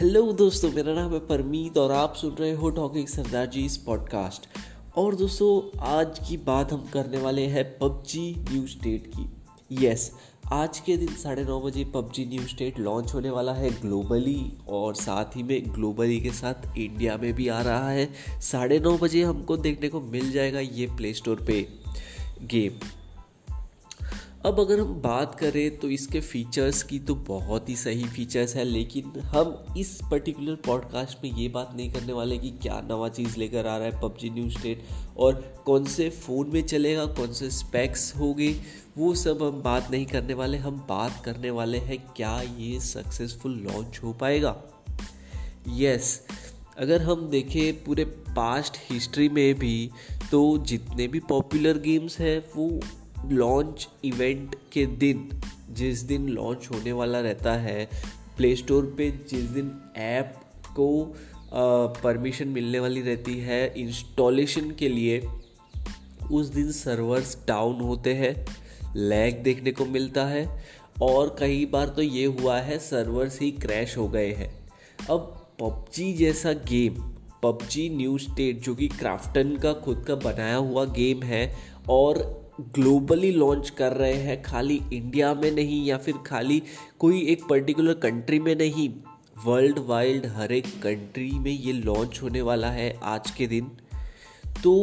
Hello दोस्तों, मेरा नाम है परमीत और आप सुन रहे हो टॉकिंग सरदार जी इस पॉडकास्ट और दोस्तों, आज की बात हम करने वाले हैं पबजी न्यू स्टेट की। यस आज के दिन साढ़े नौ बजे पबजी न्यू स्टेट लॉन्च होने वाला है ग्लोबली और साथ ही में ग्लोबली के साथ इंडिया में भी आ रहा है। साढ़े नौ बजे हमको देखने को मिल जाएगा ये प्ले स्टोर पे। गेम अब अगर हम बात करें तो इसके फीचर्स की तो बहुत ही सही फीचर्स है लेकिन हम इस पर्टिकुलर पॉडकास्ट में ये बात नहीं करने वाले कि क्या नवा चीज़ लेकर आ रहा है पबजी न्यू स्टेट और कौन से फ़ोन में चलेगा कौन से स्पेक्स होगी वो सब हम बात नहीं करने वाले। हम बात करने वाले हैं क्या ये सक्सेसफुल लॉन्च हो पाएगा? यस yes, अगर हम देखें पूरे पास्ट हिस्ट्री में भी तो जितने भी पॉपुलर गेम्स हैं वो लॉन्च इवेंट के दिन, जिस दिन लॉन्च होने वाला रहता है प्ले स्टोर पे जिस दिन ऐप को परमिशन मिलने वाली रहती है इंस्टॉलेशन के लिए, उस दिन सर्वर्स डाउन होते हैं लैग देखने को मिलता है, और कई बार तो ये हुआ है सर्वर्स ही क्रैश हो गए हैं। अब पबजी जैसा गेम पबजी न्यू स्टेट जो कि क्राफ्टन का, खुद का बनाया हुआ गेम है, और ग्लोबली लॉन्च कर रहे हैं, खाली इंडिया में नहीं या फिर खाली कोई एक पर्टिकुलर कंट्री में नहीं वर्ल्ड वाइड हर एक कंट्री में ये लॉन्च होने वाला है आज के दिन। तो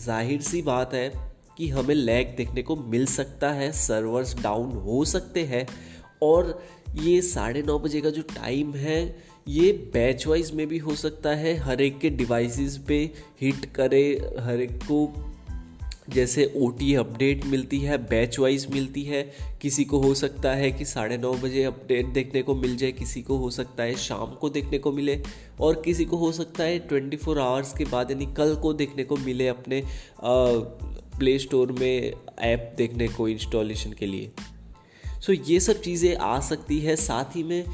ज़ाहिर सी बात है कि हमें लैग देखने को मिल सकता है सर्वर्स डाउन हो सकते हैं और ये साढ़े नौ बजे का जो टाइम है, ये बैच वाइज में भी हो सकता है, हर एक के डिवाइसेस पे हिट करे, हर एक को जैसे ओ अपडेट मिलती है बैच वाइज मिलती है किसी को हो सकता है कि साढ़े नौ बजे अपडेट देखने को मिल जाए किसी को हो सकता है शाम को देखने को मिले और किसी को हो सकता है ट्वेंटी फोर आवर्स के बाद यानी कल को देखने को मिले अपने प्ले स्टोर में ऐप देखने को इंस्टॉलेशन के लिए। सो so, ये सब चीज़ें आ सकती है। साथ ही में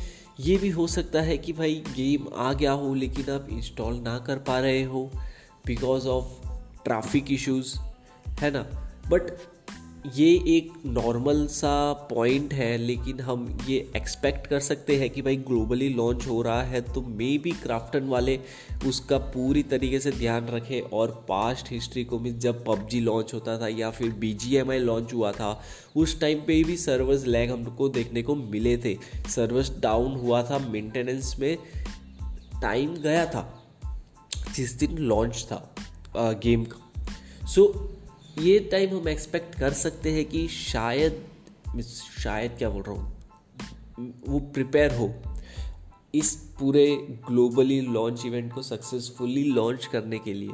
ये भी हो सकता है कि भाई गेम आ गया हो लेकिन आप इंस्टॉल ना कर पा रहे हो बिकॉज़ ऑफ़ ट्रैफ़िक इश्यूज़ है ना? बट ये एक नॉर्मल सा पॉइंट है लेकिन हम ये एक्सपेक्ट कर सकते हैं कि भाई ग्लोबली लॉन्च हो रहा है तो मे बी क्राफ्टन वाले उसका पूरी तरीके से ध्यान रखें और पास्ट हिस्ट्री को भी जब पबजी लॉन्च होता था या फिर B G M I launch हुआ था उस टाइम पे भी सर्वर्स लैग हमको देखने को मिले थे। सर्वर्स डाउन हुआ था मेंटेनेंस में टाइम गया था जिस दिन लॉन्च था गेम का। सो so, ये टाइम हम एक्सपेक्ट कर सकते हैं कि शायद शायद क्या बोल रहा हूँ? वो प्रिपेयर हो। इस पूरे ग्लोबली लॉन्च इवेंट को सक्सेसफुली लॉन्च करने के लिए।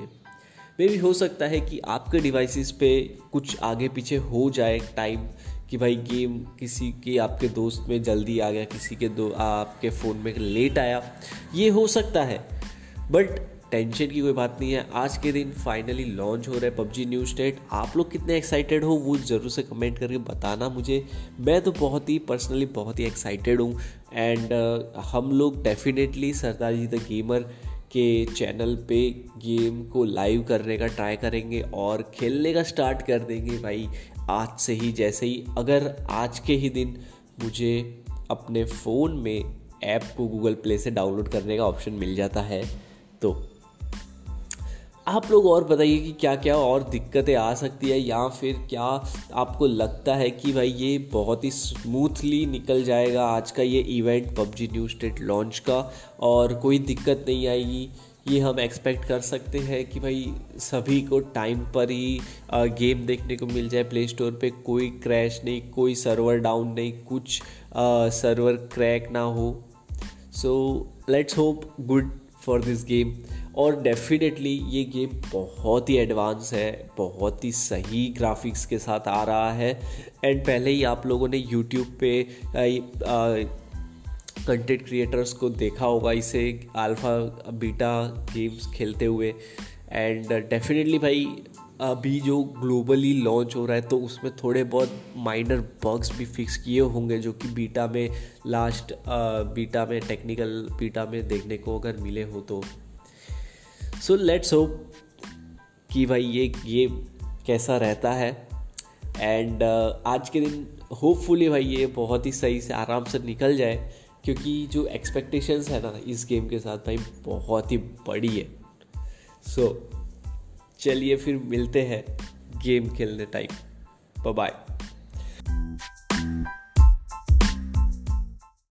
मे भी हो सकता है कि आपके डिवाइसेस पे कुछ आगे पीछे हो जाए टाइम कि भाई गेम किसी के, आपके दोस्त में जल्दी आ गया, किसी के दो, आपके फ़ोन में लेट आया। ये हो सकता है। बट टेंशन की कोई बात नहीं है। आज के दिन फाइनली लॉन्च हो रहा है पबजी न्यू स्टेट आप लोग कितने एक्साइटेड हो वो ज़रूर से कमेंट करके बताना मुझे। मैं तो बहुत ही पर्सनली बहुत ही एक्साइटेड हूँ। एंड uh, हम लोग definitely Sardar ji the gamer के चैनल पे गेम को लाइव करने का ट्राई करेंगे और खेलने का स्टार्ट कर देंगे भाई। आज से ही जैसे ही अगर आज के ही दिन मुझे अपने फ़ोन में ऐप को गूगल प्ले से डाउनलोड करने का ऑप्शन मिल जाता है तो आप लोग और बताइए कि क्या क्या और दिक्कतें आ सकती है या फिर क्या आपको लगता है कि भाई ये बहुत ही स्मूथली निकल जाएगा आज का ये event PUBG new state launch का? और कोई दिक्कत नहीं आएगी? ये हम एक्सपेक्ट कर सकते हैं कि भाई सभी को टाइम पर ही गेम देखने को मिल जाए प्ले स्टोर पे। कोई क्रैश नहीं, कोई सर्वर डाउन नहीं, कुछ सर्वर क्रैक ना हो। So let's hope good for this game और डेफिनेटली ये गेम बहुत ही एडवांस है, बहुत ही सही ग्राफिक्स के साथ आ रहा है। एंड पहले ही आप लोगों ने यूट्यूब पे कंटेंट क्रिएटर्स को देखा होगा इसे अल्फ़ा बीटा गेम्स खेलते हुए। एंड डेफिनेटली भाई अभी जो ग्लोबली लॉन्च हो रहा है तो उसमें थोड़े बहुत माइनर बग्स भी फिक्स किए होंगे जो कि बीटा में लास्ट बीटा में टेक्निकल बीटा में देखने को अगर मिले हो तो। सो लेट्स होप कि भाई ये गेम कैसा रहता है। एंड uh, आज के दिन होपफुली भाई ये बहुत ही सही से आराम से निकल जाए क्योंकि जो एक्सपेक्टेशंस है ना इस गेम के साथ भाई बहुत ही बड़ी है। सो so, चलिए फिर मिलते हैं गेम खेलने टाइम बाय